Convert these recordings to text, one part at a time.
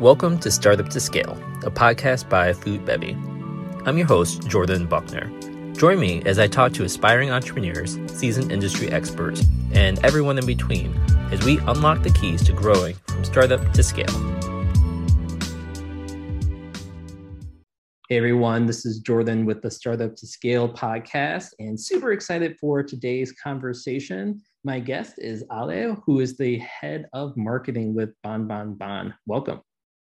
Welcome to Startup to Scale, a podcast by Food Bevy. I'm your host, Jordan Buckner. Join me as I talk to aspiring entrepreneurs, seasoned industry experts, and everyone in between as we unlock the keys to growing from startup to scale. Hey everyone, this is Jordan with the Startup to Scale podcast, and super excited for today's conversation. My guest is Ale, who is the head of marketing with Bon Bon Bon. Welcome.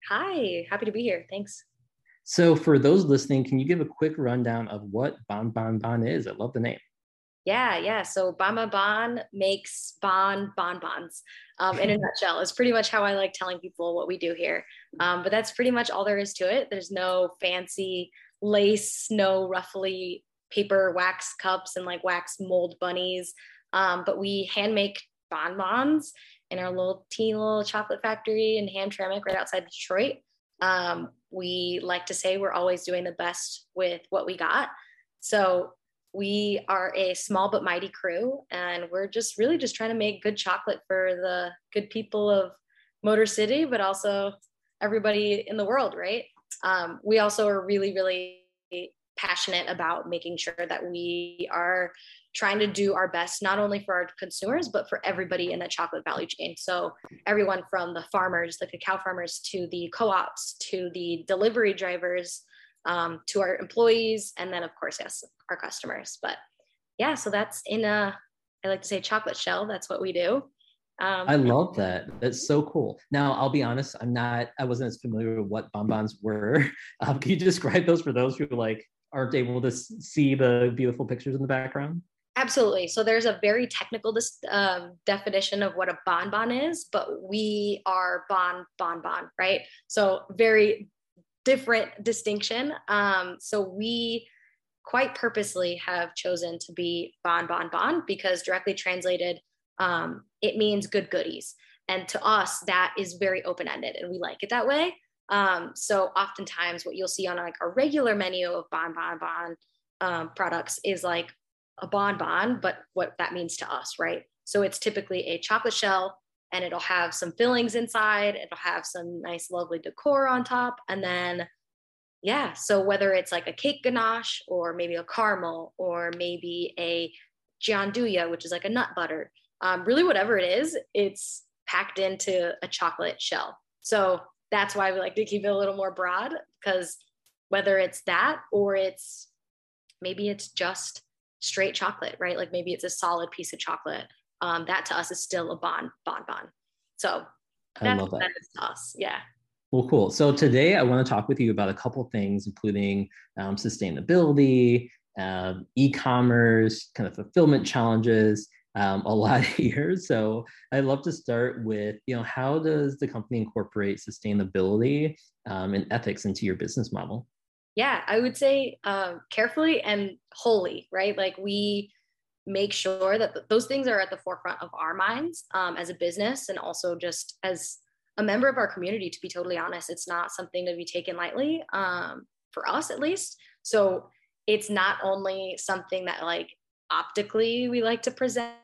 Hi, happy to be here. Thanks. So, for those listening, can you give a quick rundown of what Bon Bon Bon is? I love the name. Yeah, yeah. So Bon Bon makes bon bonbons. Um, in a nutshell, is pretty much how I like telling people what we do here. Um, but that's pretty much all there is to it. There's no fancy lace, no ruffly paper wax cups and like wax mold bunnies. Um, but we hand make bonbons in our little teeny little chocolate factory in Hamtramck right outside Detroit. Um, we like to say we're always doing the best with what we got. So we are a small but mighty crew, and we're just really just trying to make good chocolate for the good people of Motor City, but also everybody in the world, right? Um, we also are really, really passionate about making sure that we are trying to do our best not only for our consumers but for everybody in the chocolate value chain so everyone from the farmers the cacao farmers to the co-ops to the delivery drivers um, to our employees and then of course yes our customers but yeah so that's in a i like to say chocolate shell that's what we do um, I love that. That's so cool. Now, I'll be honest, I'm not, I wasn't as familiar with what bonbons were. Um, can you describe those for those who like aren't able to see the beautiful pictures in the background? Absolutely. So there's a very technical um, definition of what a bonbon is, but we are bon bonbon, right? So very different distinction. Um, so we quite purposely have chosen to be bon bon bon because directly translated, um, it means good goodies. And to us, that is very open ended, and we like it that way. Um, so oftentimes what you'll see on like a regular menu of Bon Bon Bon um, products is like a bonbon, but what that means to us, right? So it's typically a chocolate shell and it'll have some fillings inside. It'll have some nice, lovely decor on top. And then, yeah, so whether it's like a cake ganache or maybe a caramel or maybe a gianduja, which is like a nut butter, um, really whatever it is, it's packed into a chocolate shell. So that's why we like to keep it a little more broad because whether it's that or it's maybe it's just straight chocolate, right? Like maybe it's a solid piece of chocolate. Um, that to us is still a bon bonbon. So that's that. that is to us. Yeah. Well, cool. So today I want to talk with you about a couple things, including um, sustainability, um, e-commerce, kind of fulfillment challenges, um, a lot here. So I'd love to start with, you know, how does the company incorporate sustainability um, and ethics into your business model? Yeah, I would say uh, carefully and wholly, right? Like we make sure that th- those things are at the forefront of our minds um, as a business and also just as a member of our community, to be totally honest. It's not something to be taken lightly um, for us, at least. So it's not only something that like optically we like to present,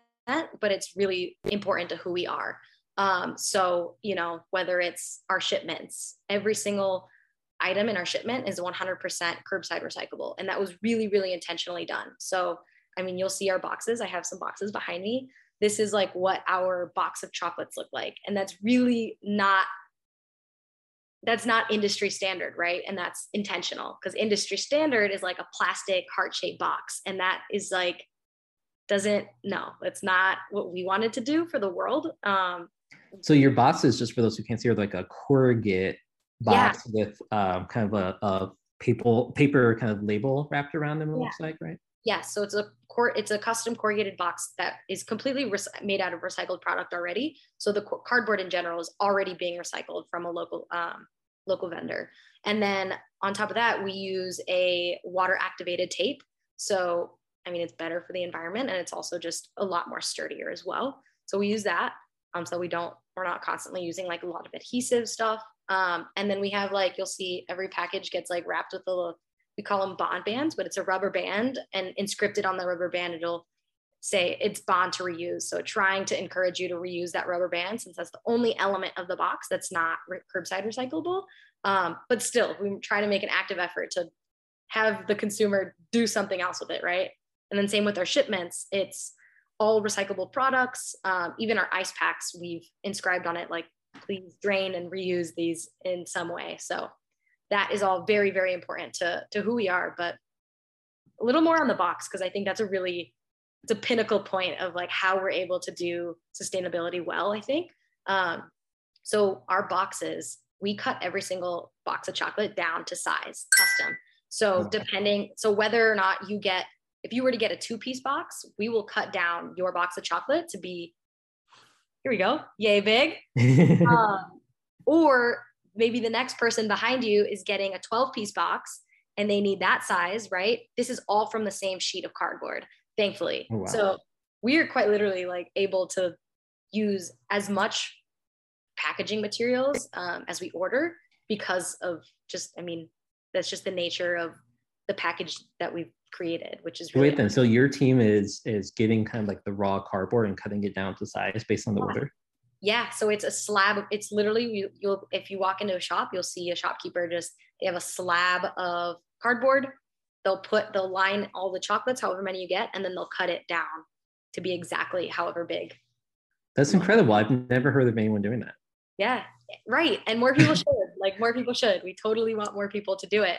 but it's really important to who we are. Um, so, you know, whether it's our shipments, every single item in our shipment is 100% curbside recyclable. And that was really, really intentionally done. So, I mean, you'll see our boxes. I have some boxes behind me. This is like what our box of chocolates look like. And that's really not that's not industry standard, right? And that's intentional because industry standard is like a plastic heart-shaped box and that is like doesn't no it's not what we wanted to do for the world um so your boxes just for those who can't see are like a corrugate box yeah. with um, kind of a, a paper paper kind of label wrapped around them it yeah. looks like right? Yeah so it's a cor- it's a custom corrugated box that is completely re- made out of recycled product already. So the co- cardboard in general is already being recycled from a local um, local vendor. And then on top of that we use a water activated tape. So I mean, it's better for the environment and it's also just a lot more sturdier as well. So we use that. Um, so we don't, we're not constantly using like a lot of adhesive stuff. Um, and then we have like, you'll see every package gets like wrapped with a little, we call them bond bands, but it's a rubber band and inscripted on the rubber band, it'll say it's bond to reuse. So trying to encourage you to reuse that rubber band since that's the only element of the box that's not curbside recyclable. Um, but still, we try to make an active effort to have the consumer do something else with it, right? And then same with our shipments, it's all recyclable products. Um, even our ice packs, we've inscribed on it like, please drain and reuse these in some way. So that is all very, very important to, to who we are. But a little more on the box, because I think that's a really, it's a pinnacle point of like how we're able to do sustainability well, I think. Um, so our boxes, we cut every single box of chocolate down to size, custom. So depending, so whether or not you get, if you were to get a two piece box, we will cut down your box of chocolate to be, here we go, yay big. um, or maybe the next person behind you is getting a 12 piece box and they need that size, right? This is all from the same sheet of cardboard, thankfully. Oh, wow. So we are quite literally like able to use as much packaging materials um, as we order because of just, I mean, that's just the nature of the package that we've created, which is really wait then. So your team is is getting kind of like the raw cardboard and cutting it down to size based on the yeah. order. Yeah, so it's a slab. It's literally you, you'll if you walk into a shop, you'll see a shopkeeper just they have a slab of cardboard. They'll put they'll line all the chocolates, however many you get, and then they'll cut it down to be exactly however big. That's incredible. I've never heard of anyone doing that. Yeah, right. And more people should. like more people should. We totally want more people to do it.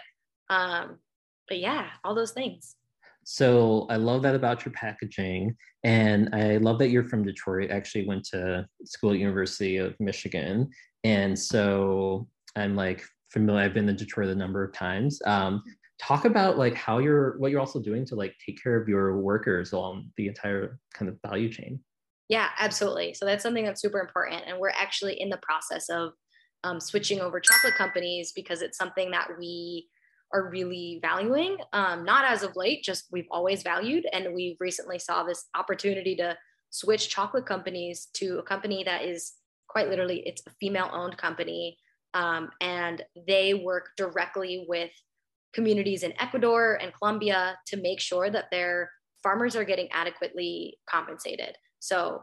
Um, but yeah, all those things. So I love that about your packaging. And I love that you're from Detroit. I actually went to school at University of Michigan. And so I'm like familiar. I've been to Detroit a number of times. Um, talk about like how you're what you're also doing to like take care of your workers along the entire kind of value chain. Yeah, absolutely. So that's something that's super important. And we're actually in the process of um, switching over chocolate companies because it's something that we are really valuing. Um, not as of late, just we've always valued. And we recently saw this opportunity to switch chocolate companies to a company that is quite literally, it's a female owned company. Um, and they work directly with communities in Ecuador and Colombia to make sure that their farmers are getting adequately compensated. So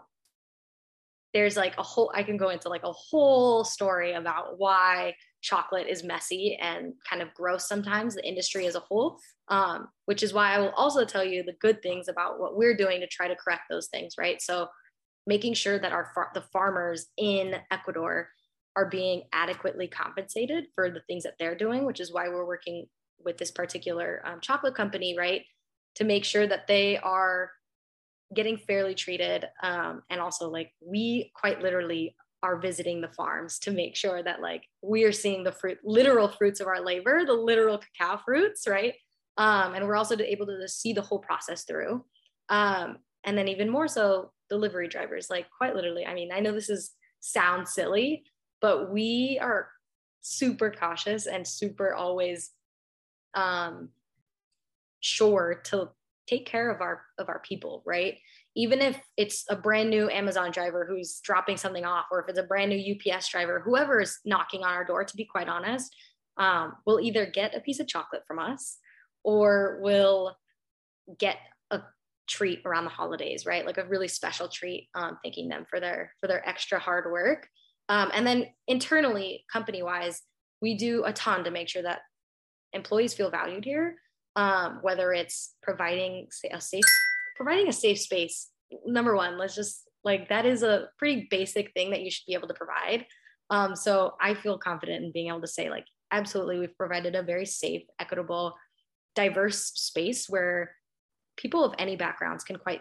there's like a whole i can go into like a whole story about why chocolate is messy and kind of gross sometimes the industry as a whole um, which is why i will also tell you the good things about what we're doing to try to correct those things right? So making sure that our far- the farmers in ecuador are being adequately compensated for the things that they're doing which is why we're working with this particular um, chocolate company right? To make sure that they are getting fairly treated um, and also like we quite literally are visiting the farms to make sure that like we are seeing the fruit literal fruits of our labor the literal cacao fruits right? Um, and we're also able to see the whole process through. Um, and then even more so delivery drivers like quite literally i mean i know this is sounds silly but we are super cautious and super always um, sure to take care of our of our people right even if it's a brand new amazon driver who's dropping something off or if it's a brand new ups driver whoever is knocking on our door to be quite honest um, will either get a piece of chocolate from us or will get a treat around the holidays right? Like a really special treat um, thanking them for their for their extra hard work. Um, and then internally company wise we do a ton to make sure that employees feel valued here um, whether it's providing a safe providing a safe space number one let's just like that is a pretty basic thing that you should be able to provide. Um, so i feel confident in being able to say like absolutely we've provided a very safe equitable diverse space where people of any backgrounds can quite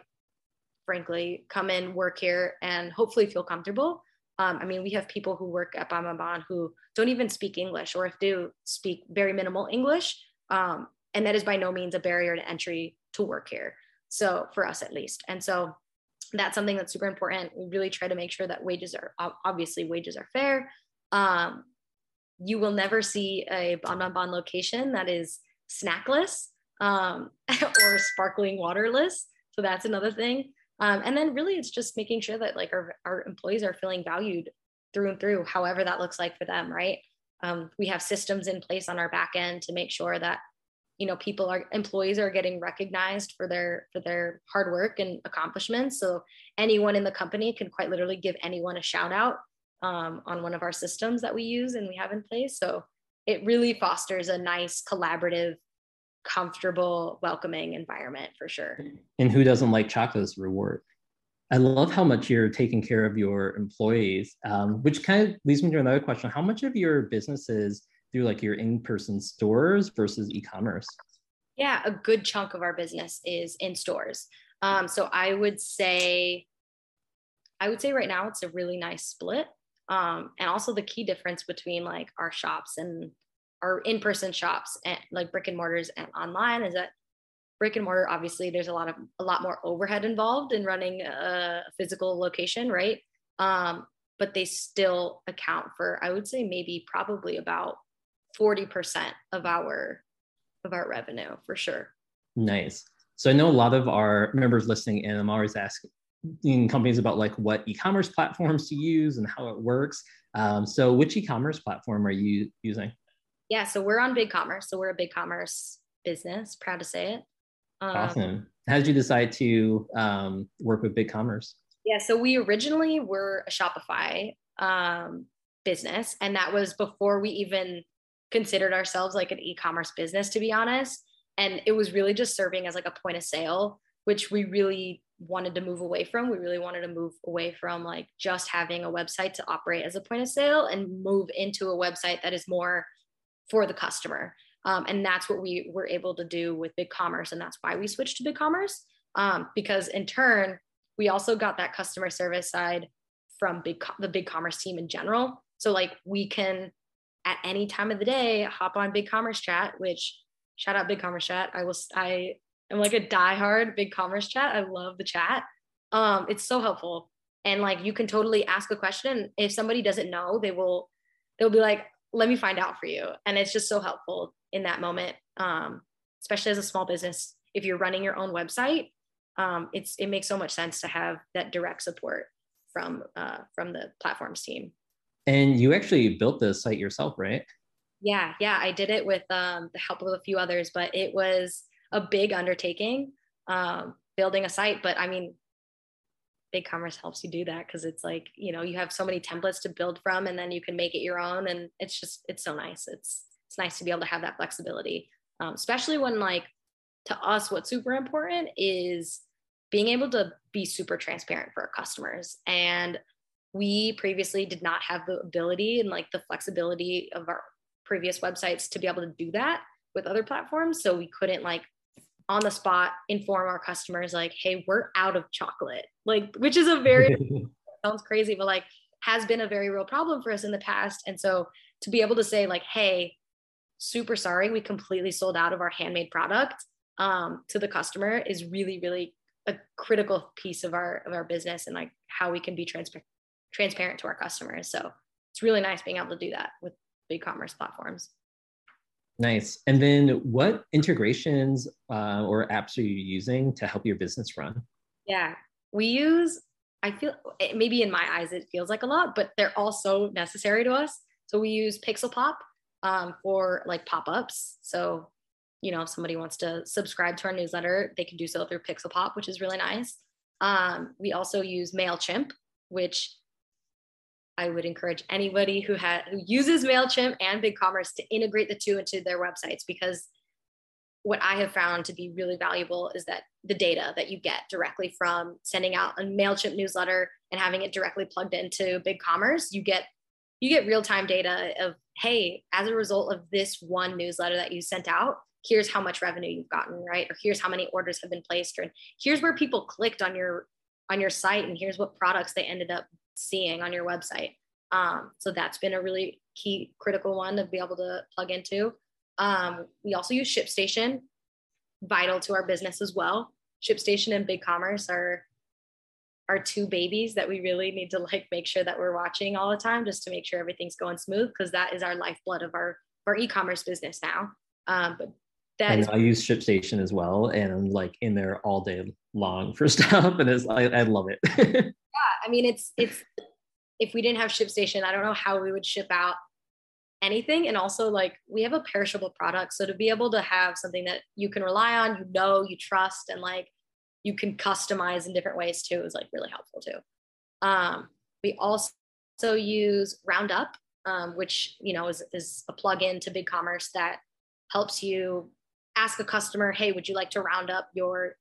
frankly come in work here and hopefully feel comfortable. Um, i mean we have people who work at Bon who don't even speak english or if do speak very minimal english um, and that is by no means a barrier to entry to work here so for us at least. And so that's something that's super important. We really try to make sure that wages are obviously wages are fair. Um, you will never see a Bon Bon Bon location that is snackless um, or sparkling waterless. So that's another thing. Um, and then really it's just making sure that like our, our employees are feeling valued through and through however that looks like for them right? Um, we have systems in place on our back end to make sure that you know people are employees are getting recognized for their for their hard work and accomplishments. So anyone in the company can quite literally give anyone a shout out um, on one of our systems that we use and we have in place. So it really fosters a nice collaborative comfortable welcoming environment for sure. And who doesn't like chocolate reward? I love how much you're taking care of your employees um, which kind of leads me to another question. How much of your business is through like your in-person stores versus e-commerce? Yeah, a good chunk of our business is in stores. Um, so I would say, I would say right now it's a really nice split. Um, and also the key difference between like our shops and our in-person shops and like brick and mortars and online is that brick and mortar obviously there's a lot of a lot more overhead involved in running a physical location right um, but they still account for i would say maybe probably about 40% of our of our revenue for sure. Nice. So I know a lot of our members listening and I'm always asking companies about like what e-commerce platforms to use and how it works. Um, so which e-commerce platform are you using? Yeah, so we're on BigCommerce. So we're a BigCommerce business. Proud to say it. Um, awesome. How did you decide to um, work with BigCommerce? Yeah, so we originally were a Shopify um, business, and that was before we even considered ourselves like an e-commerce business to be honest. And it was really just serving as like a point of sale which we really wanted to move away from. We really wanted to move away from like just having a website to operate as a point of sale and move into a website that is more for the customer. Um, and that's what we were able to do with BigCommerce and that's why we switched to BigCommerce um, because in turn we also got that customer service side from the BigCommerce team in general. So like we can at any time of the day, hop on BigCommerce Chat, which shout out BigCommerce Chat. I was I am like a diehard BigCommerce Chat. I love the chat. Um, it's so helpful. And like you can totally ask a question. If somebody doesn't know, they will they'll be like, let me find out for you. And it's just so helpful in that moment. Um, especially as a small business, if you're running your own website, um, it's it makes so much sense to have that direct support from uh, from the platforms team. And you actually built the site yourself, right? Yeah, yeah, I did it with um, the help of a few others, but it was a big undertaking um, building a site. But I mean, BigCommerce helps you do that because it's like you know you have so many templates to build from, and then you can make it your own, and it's just it's so nice. It's it's nice to be able to have that flexibility, um, especially when like to us, what's super important is being able to be super transparent for our customers and we previously did not have the ability and like the flexibility of our previous websites to be able to do that with other platforms. So we couldn't like on the spot inform our customers like hey we're out of chocolate like which is a very sounds crazy but like has been a very real problem for us in the past. And so to be able to say like hey super sorry we completely sold out of our handmade product um, to the customer is really really a critical piece of our of our business and like how we can be transparent transparent to our customers. So it's really nice being able to do that with BigCommerce platforms. Nice. And then what integrations uh, or apps are you using to help your business run? Yeah, we use, I feel maybe in my eyes, it feels like a lot, but they're also necessary to us. So we use Pixelpop um, for like pop ups. So, you know, if somebody wants to subscribe to our newsletter, they can do so through Pixelpop, which is really nice. Um, we also use MailChimp, which I would encourage anybody who has who uses Mailchimp and BigCommerce to integrate the two into their websites because what I have found to be really valuable is that the data that you get directly from sending out a Mailchimp newsletter and having it directly plugged into BigCommerce, you get you get real-time data of hey, as a result of this one newsletter that you sent out, here's how much revenue you've gotten, right? Or here's how many orders have been placed, or here's where people clicked on your on your site and here's what products they ended up seeing on your website. Um, so that's been a really key critical one to be able to plug into. Um, we also use ShipStation, vital to our business as well. ShipStation and BigCommerce are are two babies that we really need to like make sure that we're watching all the time just to make sure everything's going smooth because that is our lifeblood of our our e-commerce business now. Um, but that and is- I use ShipStation as well, and I'm like in there all day long for stuff, and it's I, I love it. yeah, I mean it's it's if we didn't have ShipStation, I don't know how we would ship out anything and also like we have a perishable product so to be able to have something that you can rely on you know you trust and like you can customize in different ways too is like really helpful too um, we also use roundup um, which you know is, is a plugin to BigCommerce that helps you ask a customer hey would you like to round up your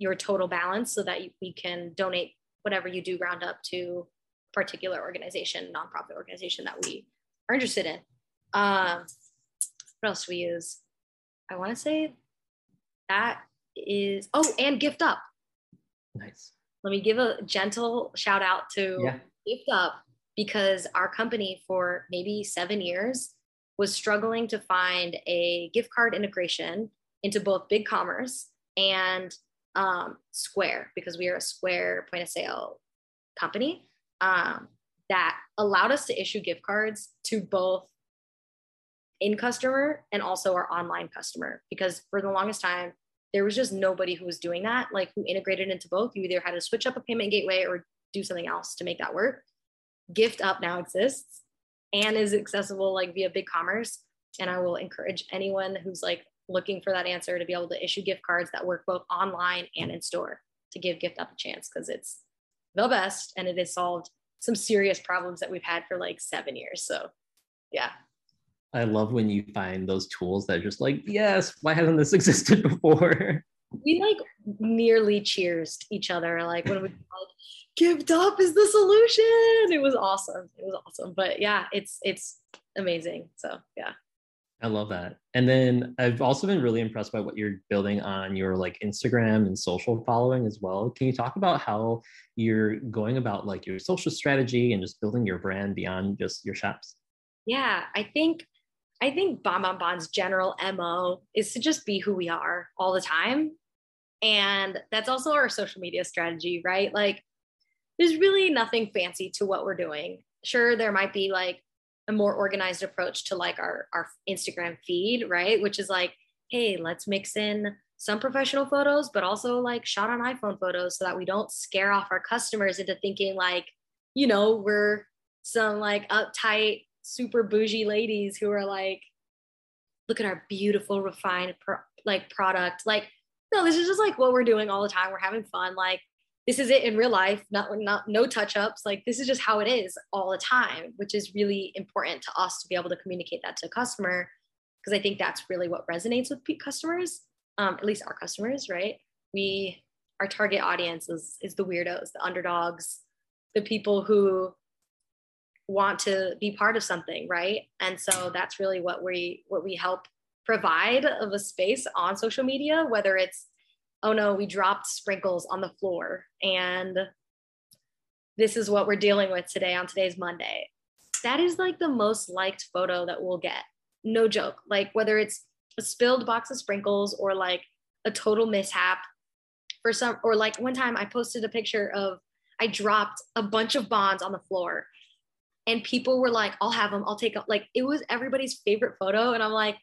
your total balance so that you, we can donate whatever you do round up to a particular organization nonprofit organization that we are interested in um, what else do we use? I want to say that is oh, and Gift Up. Nice. Let me give a gentle shout out to yeah. Gift Up because our company for maybe seven years was struggling to find a gift card integration into both BigCommerce and um, Square because we are a Square point of sale company um, that allowed us to issue gift cards to both in customer and also our online customer. Because for the longest time there was just nobody who was doing that. Like who integrated into both. You either had to switch up a payment gateway or do something else to make that work. Gift up now exists and is accessible like via BigCommerce. And i will encourage anyone who's like looking for that answer to be able to issue gift cards that work both online and in store to give gift up a chance because it's the best and it has solved some serious problems that we've had for like seven years so yeah I love when you find those tools that are just like, yes, why hasn't this existed before? We like nearly cheers each other. Like when we like, Gift Up is the solution. It was awesome. It was awesome. But yeah, it's it's amazing. So yeah. I love that. And then I've also been really impressed by what you're building on your like Instagram and social following as well. Can you talk about how you're going about like your social strategy and just building your brand beyond just your shops? Yeah, I think I think Bon Bon Bon's general MO is to just be who we are all the time. And that's also our social media strategy, right? Like, there's really nothing fancy to what we're doing. Sure, there might be like a more organized approach to like our, our Instagram feed, right? Which is like, hey, let's mix in some professional photos, but also like shot on iPhone photos so that we don't scare off our customers into thinking like, you know, we're some like uptight super bougie ladies who are like, look at our beautiful, refined pro- like product. Like, no, this is just like what we're doing all the time. We're having fun. Like, this is it in real life, not not no touch ups. Like, this is just how it is all the time, which is really important to us to be able to communicate that to a customer because I think that's really what resonates with customers, um, at least our customers, right? We our target audience is is the weirdos, the underdogs, the people who want to be part of something right and so that's really what we what we help provide of a space on social media whether it's oh no we dropped sprinkles on the floor. And this is what we're dealing with today on today's monday. That is like the most liked photo that we'll get. No joke. Like whether it's a spilled box of sprinkles or like a total mishap for some or like one time i posted a picture of i dropped a bunch of bonds on the floor and people were like i'll have them i'll take them like it was everybody's favorite photo. And i'm like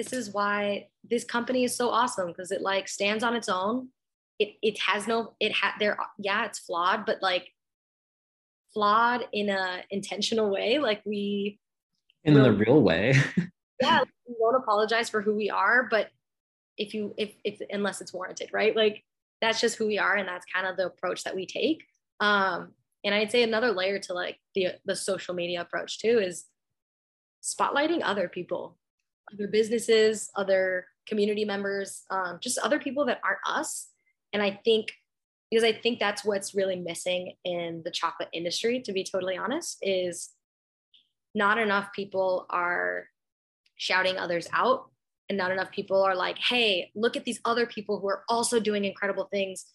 this is why this company is so awesome because it like stands on its own. It it has no it had there yeah it's flawed but like flawed in a intentional way. Like we in the real way. Yeah we won't apologize for who we are but if you if if unless it's warranted right? Like that's just who we are and that's kind of the approach that we take. Um and i'd say another layer to like the the social media approach too is spotlighting other people other businesses other community members um, just other people that aren't us and i think because i think that's what's really missing in the chocolate industry to be totally honest is not enough people are shouting others out and not enough people are like hey look at these other people who are also doing incredible things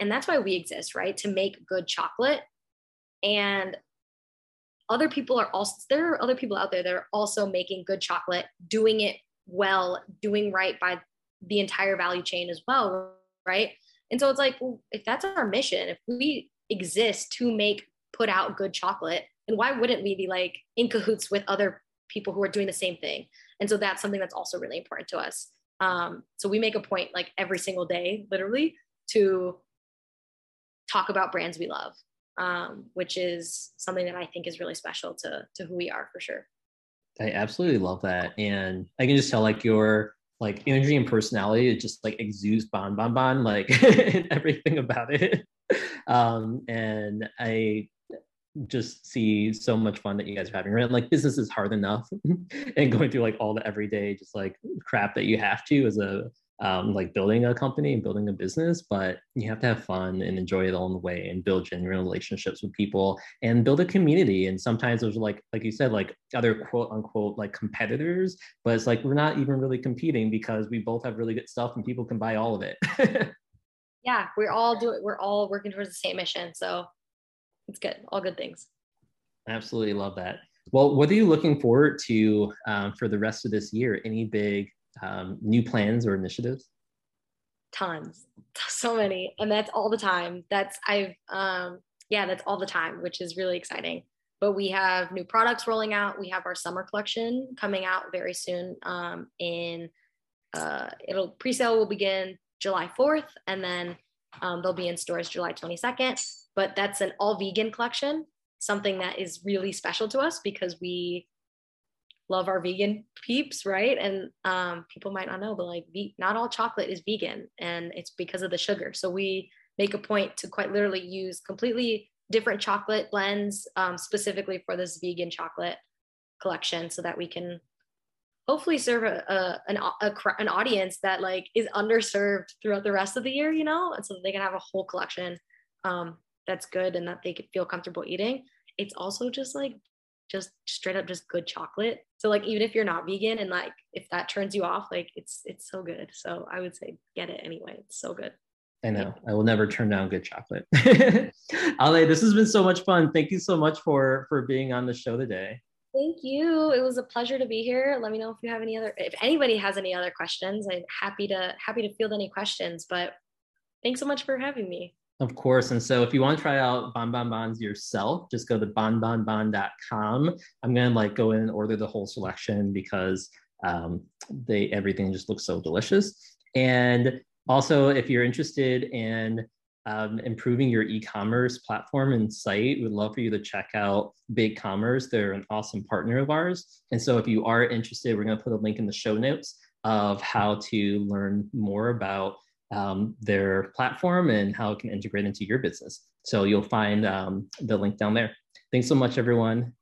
and that's why we exist, right? To make good chocolate. And other people are also, there are other people out there that are also making good chocolate, doing it well, doing right by the entire value chain as well, right? And so it's like, well, if that's our mission, if we exist to make, put out good chocolate, then why wouldn't we be like in cahoots with other people who are doing the same thing? And so that's something that's also really important to us. Um, so we make a point like every single day, literally, to talk about brands we love, um, which is something that I think is really special to, to who we are for sure. I absolutely love that. And I can just tell like your like energy and personality, it just like exudes bon bon bon, like everything about it. Um, and I just see so much fun that you guys are having right like business is hard enough and going through like all the everyday just like crap that you have to as a um, like building a company and building a business, but you have to have fun and enjoy it along the way and build genuine relationships with people and build a community. And sometimes there's like, like you said, like other quote unquote like competitors, but it's like we're not even really competing because we both have really good stuff and people can buy all of it. yeah, we're all doing, we're all working towards the same mission. So it's good, all good things. Absolutely love that. Well, what are you looking forward to um, for the rest of this year? Any big um, new plans or initiatives? Tons, so many, and that's all the time. That's I've um, yeah, that's all the time, which is really exciting. But we have new products rolling out. We have our summer collection coming out very soon. Um, in uh, it'll pre-sale will begin July 4th, and then um, they'll be in stores July 22nd. But that's an all vegan collection, something that is really special to us because we love our vegan peeps, right? And um, people might not know, but like not all chocolate is vegan, and it's because of the sugar. So we make a point to quite literally use completely different chocolate blends um, specifically for this vegan chocolate collection, so that we can hopefully serve a, a, an, a, an audience that like is underserved throughout the rest of the year, you know, and so they can have a whole collection um, that's good and that they could feel comfortable eating. It's also just like just straight up just good chocolate. So like even if you're not vegan and like if that turns you off, like it's it's so good. So I would say get it anyway. It's so good. I know. I will never turn down good chocolate. Ale, this has been so much fun. Thank you so much for for being on the show today. Thank you. It was a pleasure to be here. Let me know if you have any other if anybody has any other questions. I'm happy to happy to field any questions, but thanks so much for having me. Of course. And so if you want to try out Bon Bon Bons yourself, just go to bonbonbon.com. I'm going to like go in and order the whole selection because um, they everything just looks so delicious. And also, if you're interested in um, improving your e-commerce platform and site, we'd love for you to check out BigCommerce. They're an awesome partner of ours. And so if you are interested, we're going to put a link in the show notes of how to learn more about um, their platform and how it can integrate into your business. So you'll find um, the link down there. Thanks so much, everyone.